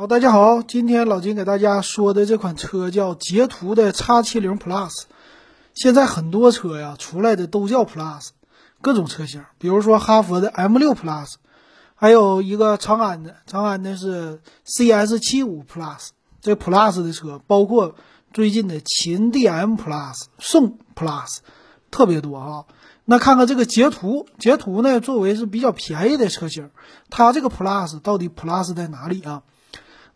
好，大家好，今天老金给大家说的这款车叫捷途的 X70 Plus。现在很多车呀出来的都叫 Plus，各种车型，比如说哈弗的 M6 Plus，还有一个长安的，长安的是 CS75 Plus。这 Plus 的车包括最近的秦 DM Plus、宋 Plus，特别多啊。那看看这个捷途，捷途呢作为是比较便宜的车型，它这个 Plus 到底 Plus 在哪里啊？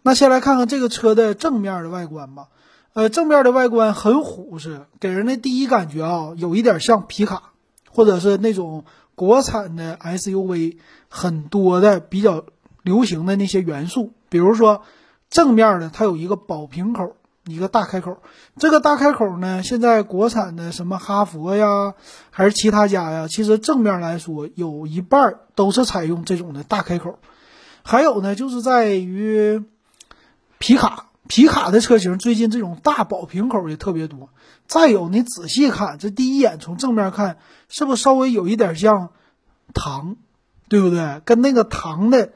那先来看看这个车的正面的外观吧。呃，正面的外观很虎实，给人的第一感觉啊，有一点像皮卡，或者是那种国产的 SUV 很多的比较流行的那些元素。比如说，正面的它有一个宝瓶口，一个大开口。这个大开口呢，现在国产的什么哈弗呀，还是其他家呀，其实正面来说有一半都是采用这种的大开口。还有呢，就是在于皮卡。皮卡的车型最近这种大宝瓶口也特别多。再有，你仔细看，这第一眼从正面看，是不是稍微有一点像唐，对不对？跟那个唐的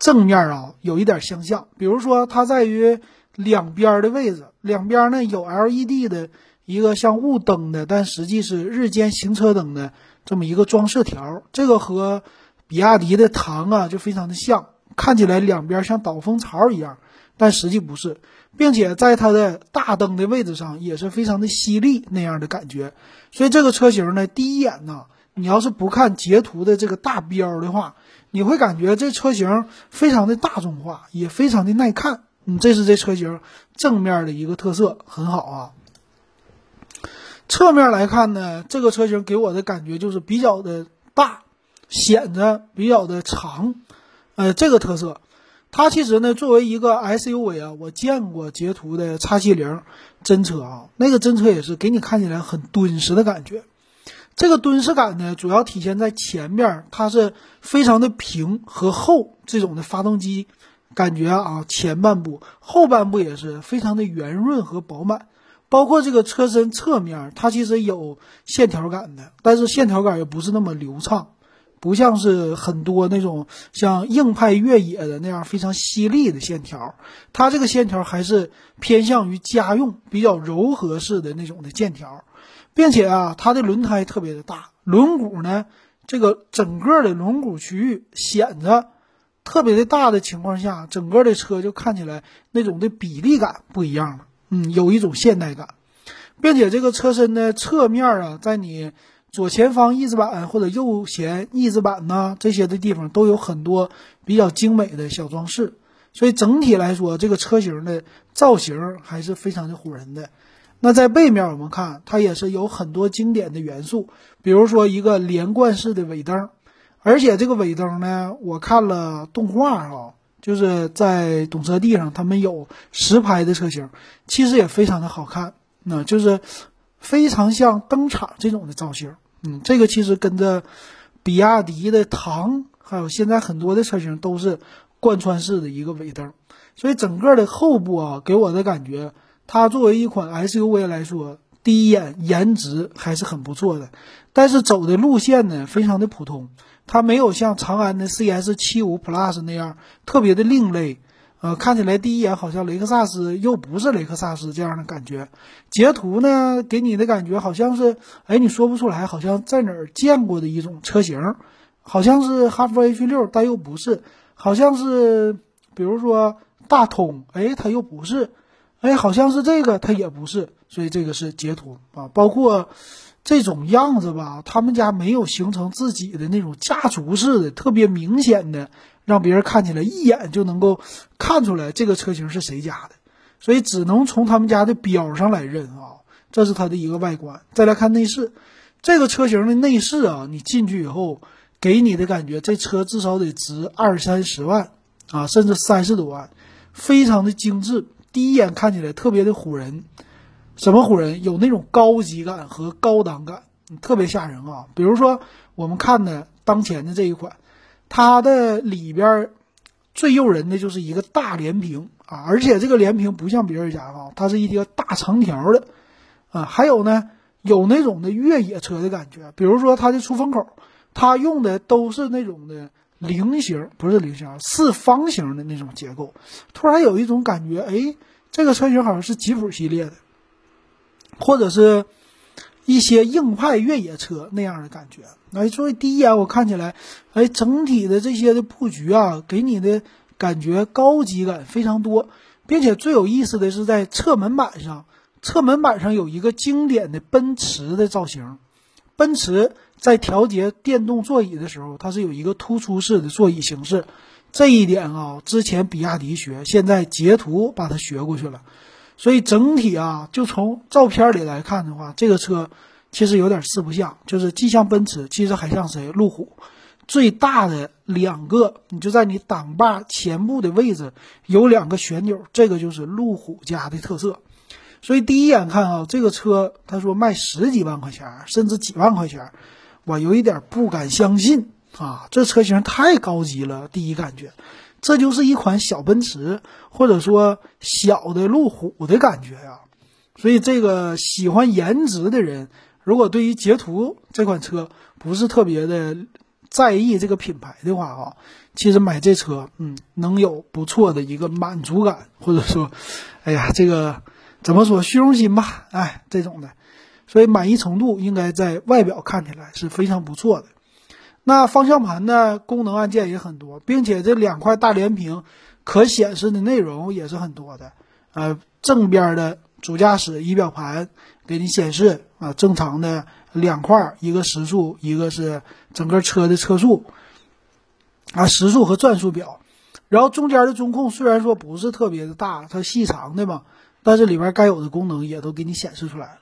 正面啊有一点相像。比如说，它在于两边的位置，两边呢有 LED 的一个像雾灯的，但实际是日间行车灯的这么一个装饰条。这个和比亚迪的唐啊就非常的像，看起来两边像导风槽一样。但实际不是，并且在它的大灯的位置上也是非常的犀利那样的感觉，所以这个车型呢，第一眼呢，你要是不看截图的这个大标的话，你会感觉这车型非常的大众化，也非常的耐看。嗯，这是这车型正面的一个特色，很好啊。侧面来看呢，这个车型给我的感觉就是比较的大，显得比较的长，呃，这个特色。它其实呢，作为一个 SUV 啊，我见过捷途的 X70 真车啊，那个真车也是给你看起来很敦实的感觉。这个敦实感呢，主要体现在前面，它是非常的平和厚这种的发动机感觉啊，前半部、后半部也是非常的圆润和饱满。包括这个车身侧面，它其实有线条感的，但是线条感也不是那么流畅。不像是很多那种像硬派越野的那样非常犀利的线条，它这个线条还是偏向于家用比较柔和式的那种的线条，并且啊，它的轮胎特别的大，轮毂呢，这个整个的轮毂区域显得特别的大的情况下，整个的车就看起来那种的比例感不一样了，嗯，有一种现代感，并且这个车身的侧面啊，在你。左前方翼子板或者右前翼子板呐，这些的地方都有很多比较精美的小装饰，所以整体来说，这个车型的造型还是非常的唬人的。那在背面我们看，它也是有很多经典的元素，比如说一个连贯式的尾灯，而且这个尾灯呢，我看了动画哈，就是在懂车帝上他们有实拍的车型，其实也非常的好看，那就是非常像灯厂这种的造型。嗯，这个其实跟着比亚迪的唐，还有现在很多的车型都是贯穿式的一个尾灯，所以整个的后部啊，给我的感觉，它作为一款 SUV 来说，第一眼颜值还是很不错的。但是走的路线呢，非常的普通，它没有像长安的 CS75 Plus 那样特别的另类。呃，看起来第一眼好像雷克萨斯又不是雷克萨斯这样的感觉。截图呢，给你的感觉好像是，哎，你说不出来，好像在哪儿见过的一种车型，好像是哈弗 H 六，但又不是，好像是，比如说大通，哎，它又不是，哎，好像是这个，它也不是，所以这个是截图啊，包括这种样子吧，他们家没有形成自己的那种家族式的特别明显的。让别人看起来一眼就能够看出来这个车型是谁家的，所以只能从他们家的标上来认啊。这是它的一个外观。再来看内饰，这个车型的内饰啊，你进去以后给你的感觉，这车至少得值二三十万啊，甚至三十多万，非常的精致。第一眼看起来特别的唬人，什么唬人？有那种高级感和高档感，特别吓人啊。比如说我们看的当前的这一款。它的里边最诱人的就是一个大连屏啊，而且这个连屏不像别人家啊，它是一个大长条的啊。还有呢，有那种的越野车的感觉，比如说它的出风口，它用的都是那种的菱形，不是菱形，四方形的那种结构，突然有一种感觉，哎，这个车型好像是吉普系列的，或者是一些硬派越野车那样的感觉。哎，所以第一眼我看起来，哎，整体的这些的布局啊，给你的感觉高级感非常多，并且最有意思的是在侧门板上，侧门板上有一个经典的奔驰的造型，奔驰。在调节电动座椅的时候，它是有一个突出式的座椅形式，这一点啊，之前比亚迪学，现在捷途把它学过去了，所以整体啊，就从照片里来看的话，这个车其实有点四不像，就是既像奔驰，其实还像谁？路虎。最大的两个，你就在你挡把前部的位置有两个旋钮，这个就是路虎家的特色。所以第一眼看啊，这个车他说卖十几万块钱，甚至几万块钱。我有一点不敢相信啊，这车型太高级了。第一感觉，这就是一款小奔驰，或者说小的路虎的感觉呀。所以，这个喜欢颜值的人，如果对于捷途这款车不是特别的在意这个品牌的话啊，其实买这车，嗯，能有不错的一个满足感，或者说，哎呀，这个怎么说虚荣心吧？哎，这种的。所以满意程度应该在外表看起来是非常不错的。那方向盘呢，功能按键也很多，并且这两块大连屏可显示的内容也是很多的。呃，正边的主驾驶仪表盘给你显示啊，正常的两块，一个时速，一个是整个车的车速啊，时速和转速表。然后中间的中控虽然说不是特别的大，它细长的嘛，但是里边该有的功能也都给你显示出来了。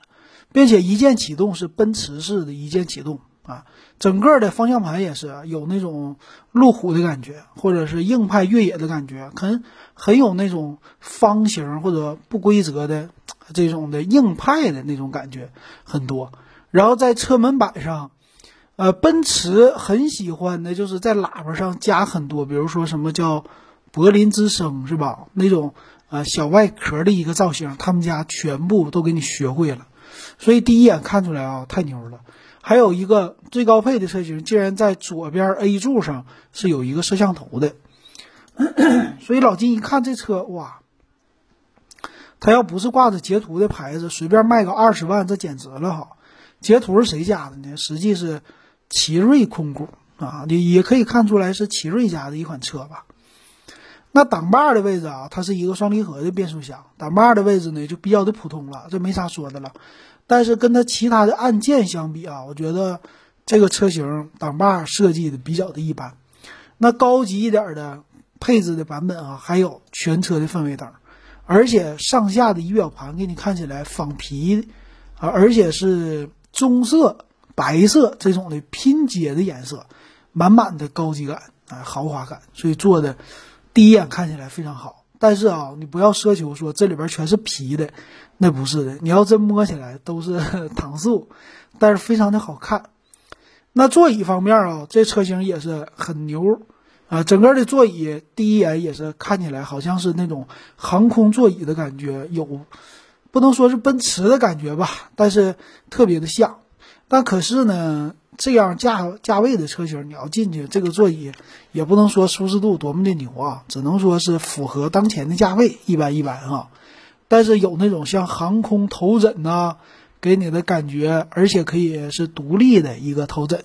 并且一键启动是奔驰式的一键启动啊，整个的方向盘也是有那种路虎的感觉，或者是硬派越野的感觉，很很有那种方形或者不规则的这种的硬派的那种感觉很多。然后在车门板上，呃，奔驰很喜欢的就是在喇叭上加很多，比如说什么叫柏林之声是吧？那种呃小外壳的一个造型，他们家全部都给你学会了。所以第一眼看出来啊，太牛了！还有一个最高配的车型，竟然在左边 A 柱上是有一个摄像头的。所以老金一看这车，哇！他要不是挂着捷途的牌子，随便卖个二十万，这简直了哈！捷途是谁家的呢？实际是奇瑞控股啊，也也可以看出来是奇瑞家的一款车吧。那挡把的位置啊，它是一个双离合的变速箱，挡把的位置呢就比较的普通了，这没啥说的了。但是跟它其他的按键相比啊，我觉得这个车型挡把设计的比较的一般。那高级一点的配置的版本啊，还有全车的氛围灯，而且上下的仪表盘给你看起来仿皮啊，而且是棕色、白色这种的拼接的颜色，满满的高级感啊，豪华感，所以做的。第一眼看起来非常好，但是啊，你不要奢求说这里边全是皮的，那不是的。你要真摸起来都是 搪塑，但是非常的好看。那座椅方面啊，这车型也是很牛啊，整个的座椅第一眼也是看起来好像是那种航空座椅的感觉，有不能说是奔驰的感觉吧，但是特别的像。但可是呢。这样价价位的车型，你要进去，这个座椅也不能说舒适度多么的牛啊，只能说是符合当前的价位，一般一般哈。但是有那种像航空头枕呐，给你的感觉，而且可以是独立的一个头枕，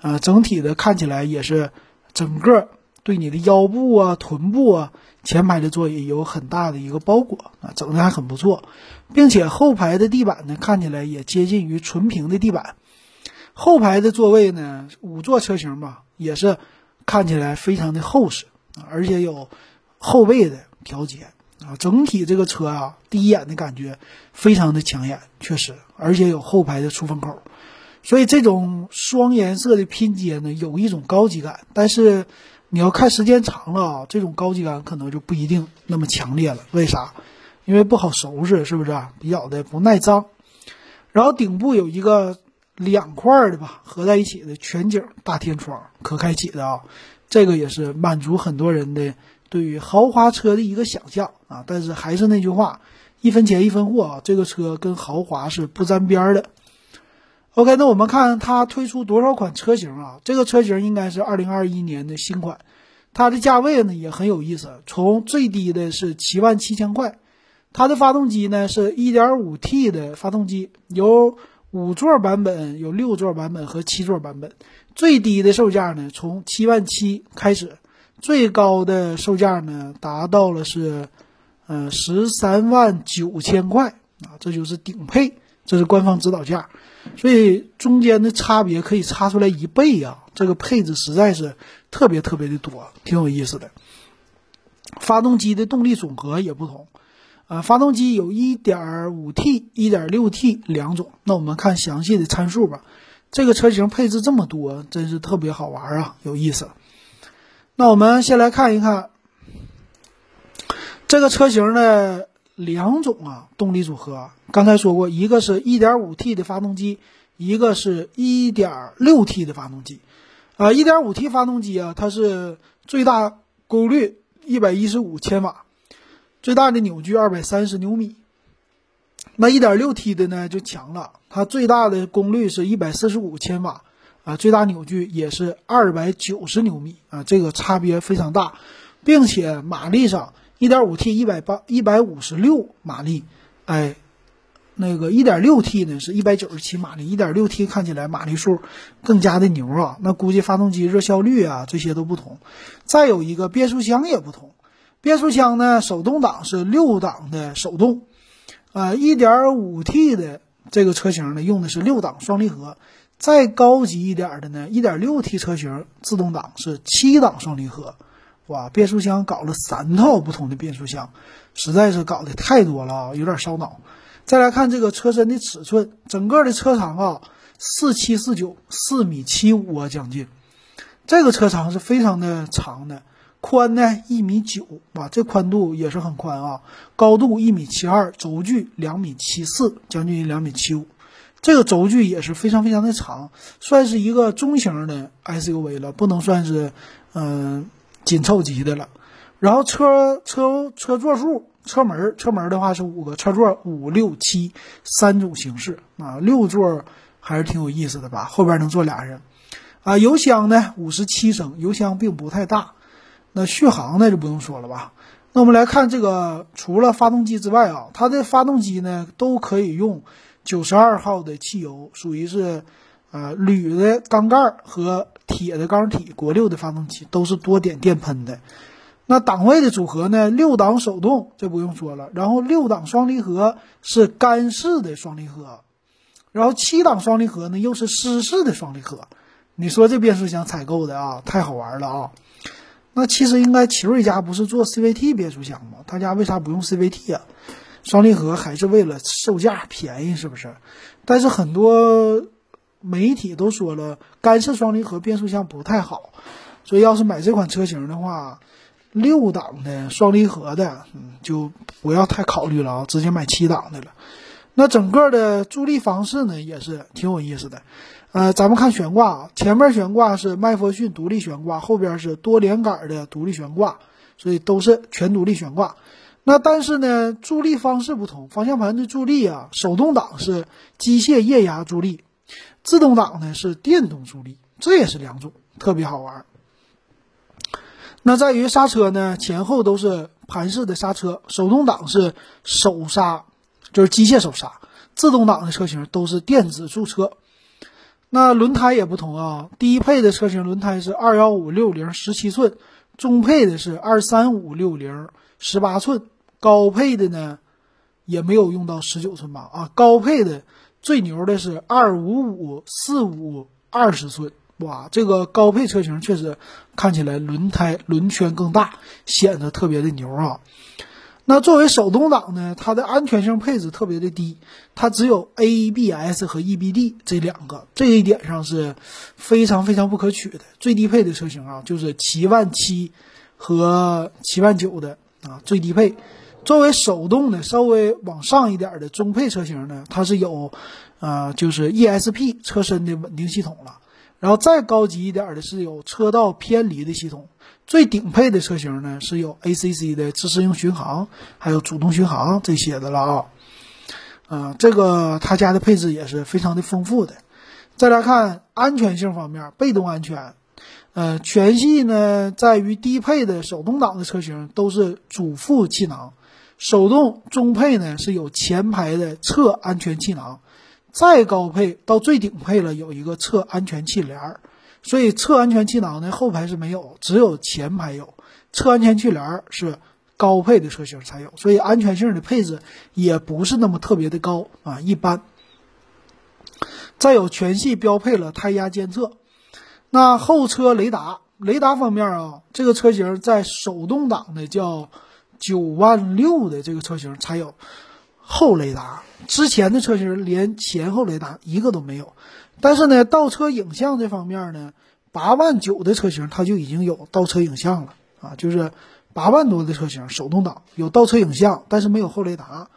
啊，整体的看起来也是整个对你的腰部啊、臀部啊、前排的座椅有很大的一个包裹啊，整的还很不错，并且后排的地板呢，看起来也接近于纯平的地板。后排的座位呢，五座车型吧，也是看起来非常的厚实，而且有后背的调节啊，整体这个车啊，第一眼的感觉非常的抢眼，确实，而且有后排的出风口，所以这种双颜色的拼接呢，有一种高级感。但是你要看时间长了啊，这种高级感可能就不一定那么强烈了。为啥？因为不好收拾，是不是？啊比较的不耐脏。然后顶部有一个。两块的吧，合在一起的全景大天窗，可开启的啊，这个也是满足很多人的对于豪华车的一个想象啊。但是还是那句话，一分钱一分货啊，这个车跟豪华是不沾边的。OK，那我们看它推出多少款车型啊？这个车型应该是二零二一年的新款，它的价位呢也很有意思，从最低的是七万七千块，它的发动机呢是一点五 T 的发动机，由五座版本、有六座版本和七座版本，最低的售价呢从七万七开始，最高的售价呢达到了是，呃十三万九千块啊，这就是顶配，这是官方指导价。所以中间的差别可以差出来一倍呀！这个配置实在是特别特别的多，挺有意思的。发动机的动力总和也不同，啊，发动机有 1.5T、1.6T 两种。那我们看详细的参数吧。这个车型配置这么多，真是特别好玩啊，有意思。那我们先来看一看这个车型的。两种啊，动力组合，刚才说过，一个是 1.5T 的发动机，一个是 1.6T 的发动机。啊，1.5T 发动机啊，它是最大功率115千瓦，最大的扭矩230牛米。那 1.6T 的呢就强了，它最大的功率是145千瓦，啊，最大扭矩也是290牛米啊，这个差别非常大，并且马力上。1.5T 一百八一百五十六马力，哎，那个 1.6T 呢是一百九十七马力，1.6T 看起来马力数更加的牛啊，那估计发动机热效率啊这些都不同。再有一个变速箱也不同，变速箱呢手动挡是六档的手动，呃，1.5T 的这个车型呢用的是六档双离合，再高级一点的呢 1.6T 车型自动挡是七档双离合。哇，变速箱搞了三套不同的变速箱，实在是搞得太多了啊，有点烧脑。再来看这个车身的尺寸，整个的车长啊，四七四九，四米七五啊，将近。这个车长是非常的长的，宽呢一米九，哇，这宽度也是很宽啊。高度一米七二，轴距两米七四，将近两米七五。这个轴距也是非常非常的长，算是一个中型的 SUV 了，不能算是，嗯。紧凑级的了，然后车车车座数，车门车门的话是五个，车座五六七三种形式啊，六座还是挺有意思的吧，后边能坐俩人，啊，油箱呢五十七升，油箱并不太大，那续航那就不用说了吧。那我们来看这个，除了发动机之外啊，它的发动机呢都可以用九十二号的汽油，属于是。啊，铝的缸盖和铁的缸体，国六的发动机都是多点电喷的。那档位的组合呢？六档手动，这不用说了。然后六档双离合是干式的双离合，然后七档双离合呢又是湿式的双离合。你说这变速箱采购的啊，太好玩了啊！那其实应该奇瑞家不是做 CVT 变速箱吗？他家为啥不用 CVT 啊？双离合还是为了售价便宜，是不是？但是很多。媒体都说了，干式双离合变速箱不太好，所以要是买这款车型的话，六档的双离合的，嗯，就不要太考虑了啊，直接买七档的了。那整个的助力方式呢，也是挺有意思的。呃，咱们看悬挂啊，前面悬挂是麦弗逊独立悬挂，后边是多连杆的独立悬挂，所以都是全独立悬挂。那但是呢，助力方式不同，方向盘的助力啊，手动挡是机械液压助力。自动挡呢是电动助力，这也是两种，特别好玩。那在于刹车呢，前后都是盘式的刹车，手动挡是手刹，就是机械手刹；自动挡的车型都是电子驻车。那轮胎也不同啊，低配的车型轮胎是二幺五六零十七寸，中配的是二三五六零十八寸，高配的呢也没有用到十九寸吧？啊，高配的。最牛的是二五五四五二十寸，哇，这个高配车型确实看起来轮胎轮圈更大，显得特别的牛啊。那作为手动挡呢，它的安全性配置特别的低，它只有 ABS 和 EBD 这两个，这一点上是非常非常不可取的。最低配的车型啊，就是七万七和七万九的啊，最低配。作为手动的，稍微往上一点的中配车型呢，它是有，呃，就是 ESP 车身的稳定系统了。然后再高级一点的是有车道偏离的系统。最顶配的车型呢是有 ACC 的自适应巡航，还有主动巡航这些的了啊。啊，这个他家的配置也是非常的丰富的。再来看安全性方面，被动安全，呃，全系呢在于低配的手动挡的车型都是主副气囊，手动中配呢是有前排的侧安全气囊，再高配到最顶配了有一个侧安全气帘儿，所以侧安全气囊呢后排是没有，只有前排有，侧安全气帘儿是高配的车型才有，所以安全性的配置也不是那么特别的高啊，一般。再有全系标配了胎压监测，那后车雷达，雷达方面啊，这个车型在手动挡的叫九万六的这个车型才有后雷达，之前的车型连前后雷达一个都没有。但是呢，倒车影像这方面呢，八万九的车型它就已经有倒车影像了啊，就是八万多的车型手动挡有倒车影像，但是没有后雷达。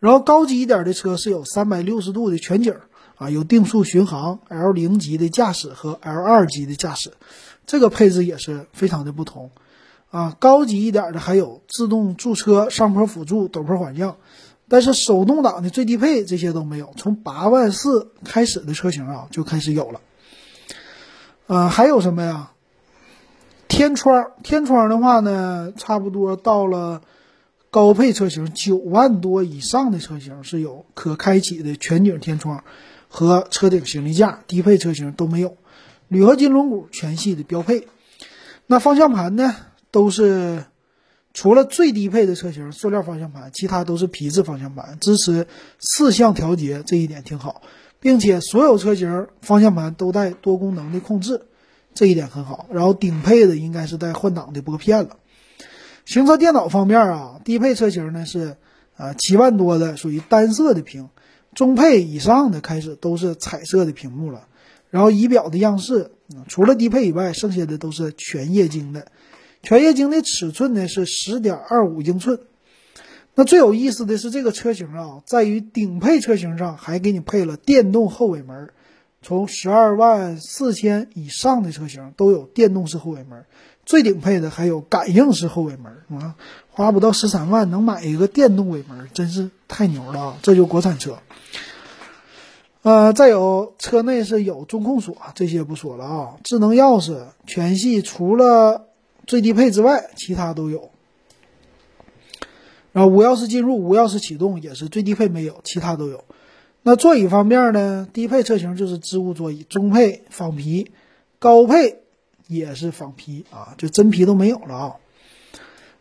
然后高级一点的车是有三百六十度的全景。啊，有定速巡航、L 零级的驾驶和 L 二级的驾驶，这个配置也是非常的不同。啊，高级一点的还有自动驻车、上坡辅助、陡坡缓降，但是手动挡的最低配这些都没有。从八万四开始的车型啊就开始有了。呃，还有什么呀？天窗，天窗的话呢，差不多到了高配车型九万多以上的车型是有可开启的全景天窗。和车顶行李架，低配车型都没有，铝合金轮毂全系的标配。那方向盘呢，都是除了最低配的车型塑料方向盘，其他都是皮质方向盘，支持四向调节，这一点挺好，并且所有车型方向盘都带多功能的控制，这一点很好。然后顶配的应该是带换挡的拨片了。行车电脑方面啊，低配车型呢是啊七万多的属于单色的屏。中配以上的开始都是彩色的屏幕了，然后仪表的样式，除了低配以外，剩下的都是全液晶的。全液晶的尺寸呢是十点二五英寸。那最有意思的是这个车型啊，在于顶配车型上还给你配了电动后尾门，从十二万四千以上的车型都有电动式后尾门，最顶配的还有感应式后尾门啊。花不到十三万能买一个电动尾门，真是太牛了啊！这就国产车。呃，再有车内是有中控锁，这些不说了啊。智能钥匙全系除了最低配之外，其他都有。然后无钥匙进入、无钥匙启动也是最低配没有，其他都有。那座椅方面呢？低配车型就是织物座椅，中配仿皮，高配也是仿皮啊，就真皮都没有了啊。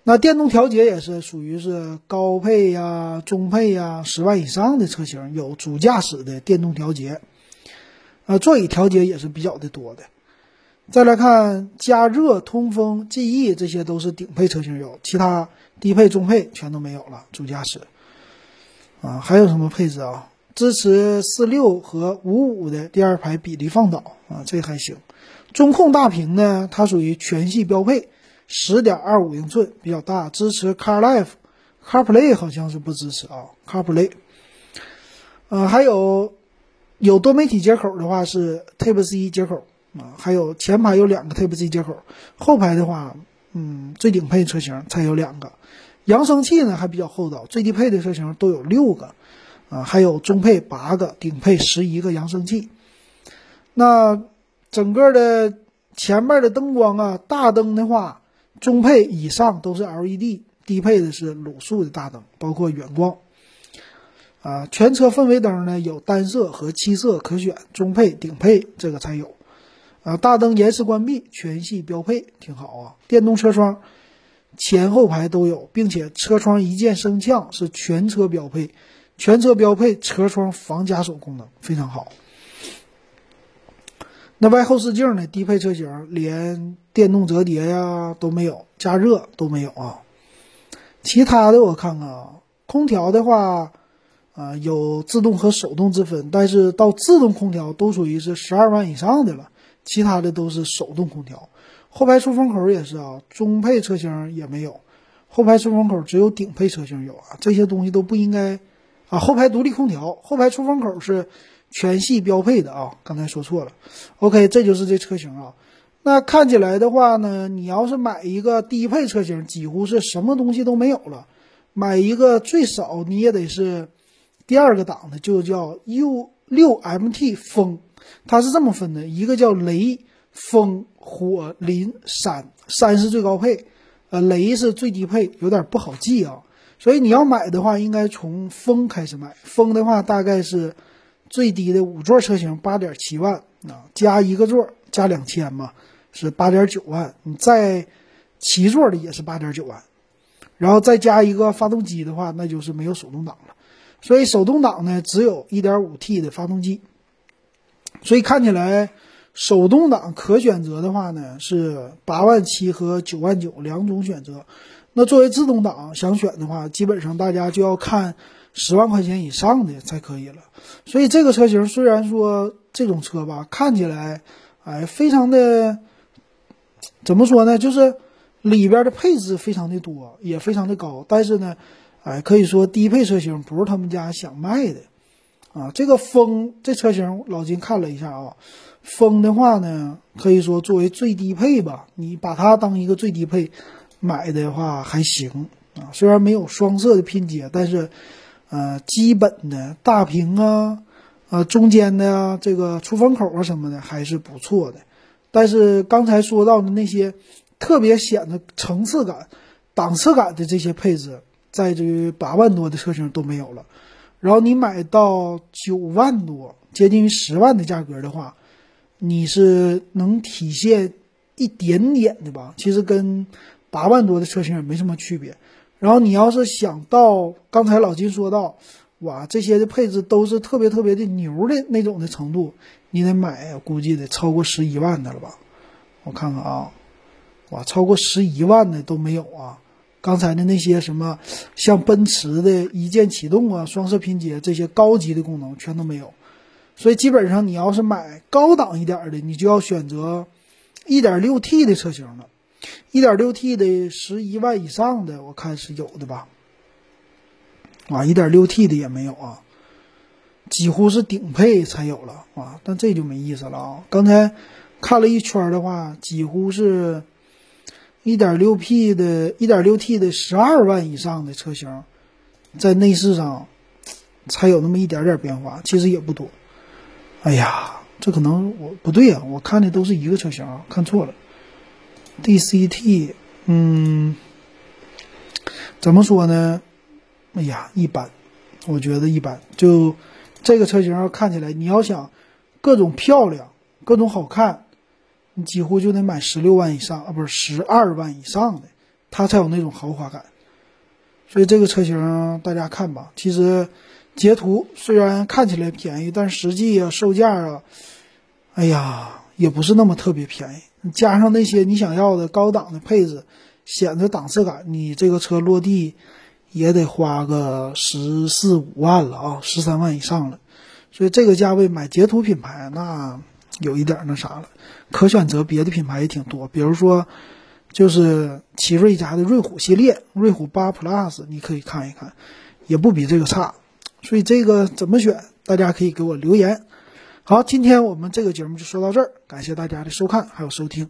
那电动调节也是属于是高配呀、中配呀，十万以上的车型有主驾驶的电动调节，啊，座椅调节也是比较的多的。再来看加热、通风、记忆，这些都是顶配车型有，其他低配、中配全都没有了。主驾驶，啊，还有什么配置啊？支持四六和五五的第二排比例放倒啊，这还行。中控大屏呢，它属于全系标配。十点二五英寸比较大，支持 CarLife，CarPlay 好像是不支持啊，CarPlay。呃，还有有多媒体接口的话是 Type C 接口啊，还有前排有两个 Type C 接口，后排的话，嗯，最顶配车型才有两个。扬声器呢还比较厚道，最低配的车型都有六个啊，还有中配八个，顶配十一个扬声器。那整个的前面的灯光啊，大灯的话。中配以上都是 LED，低配的是卤素的大灯，包括远光。啊，全车氛围灯呢有单色和七色可选，中配、顶配这个才有。啊，大灯延时关闭，全系标配，挺好啊。电动车窗，前后排都有，并且车窗一键升降是全车标配，全车标配车窗防夹手功能非常好。那外后视镜呢？低配车型连电动折叠呀都没有，加热都没有啊。其他的我看看啊，空调的话，啊有自动和手动之分，但是到自动空调都属于是十二万以上的了，其他的都是手动空调。后排出风口也是啊，中配车型也没有，后排出风口只有顶配车型有啊。这些东西都不应该啊。后排独立空调，后排出风口是。全系标配的啊，刚才说错了。OK，这就是这车型啊。那看起来的话呢，你要是买一个低配车型，几乎是什么东西都没有了。买一个最少你也得是第二个档的，就叫 U 六 MT 风它是这么分的：一个叫雷、风、火、林、山，山是最高配，呃，雷是最低配，有点不好记啊。所以你要买的话，应该从风开始买。风的话，大概是最低的五座车型八点七万啊，加一个座加两千嘛，是八点九万。你再七座的也是八点九万，然后再加一个发动机的话，那就是没有手动挡了。所以手动挡呢，只有一点五 T 的发动机。所以看起来手动挡可选择的话呢，是八万七和九万九两种选择。那作为自动挡想选的话，基本上大家就要看十万块钱以上的才可以了。所以这个车型虽然说这种车吧，看起来哎非常的怎么说呢，就是里边的配置非常的多，也非常的高，但是呢，哎可以说低配车型不是他们家想卖的啊。这个风这车型老金看了一下啊，风的话呢，可以说作为最低配吧，你把它当一个最低配。买的话还行啊，虽然没有双色的拼接，但是，呃，基本的大屏啊，呃，中间的啊这个出风口啊什么的还是不错的。但是刚才说到的那些特别显得层次感、档次感的这些配置，在这八万多的车型都没有了。然后你买到九万多，接近于十万的价格的话，你是能体现一点点的吧？其实跟。八万多的车型也没什么区别，然后你要是想到刚才老金说到，哇，这些的配置都是特别特别的牛的那种的程度，你得买，估计得超过十一万的了吧？我看看啊，哇，超过十一万的都没有啊！刚才的那些什么，像奔驰的一键启动啊、双色拼接这些高级的功能全都没有，所以基本上你要是买高档一点的，你就要选择一点六 T 的车型了。一点六 T 的十一万以上的，我看是有的吧？啊，一点六 T 的也没有啊，几乎是顶配才有了啊，但这就没意思了啊。刚才看了一圈的话，几乎是一点六 P 的、一点六 T 的十二万以上的车型，在内饰上才有那么一点点变化，其实也不多。哎呀，这可能我不对啊，我看的都是一个车型啊，看错了。DCT，嗯，怎么说呢？哎呀，一般，我觉得一般。就这个车型看起来，你要想各种漂亮、各种好看，几乎就得买十六万以上啊，不是十二万以上的，它才有那种豪华感。所以这个车型大家看吧。其实截图虽然看起来便宜，但实际啊，售价啊，哎呀，也不是那么特别便宜。加上那些你想要的高档的配置，显得档次感，你这个车落地也得花个十四五万了啊，十三万以上了。所以这个价位买捷途品牌，那有一点那啥了。可选择别的品牌也挺多，比如说就是奇瑞家的瑞虎系列，瑞虎八 Plus 你可以看一看，也不比这个差。所以这个怎么选，大家可以给我留言。好，今天我们这个节目就说到这儿，感谢大家的收看还有收听。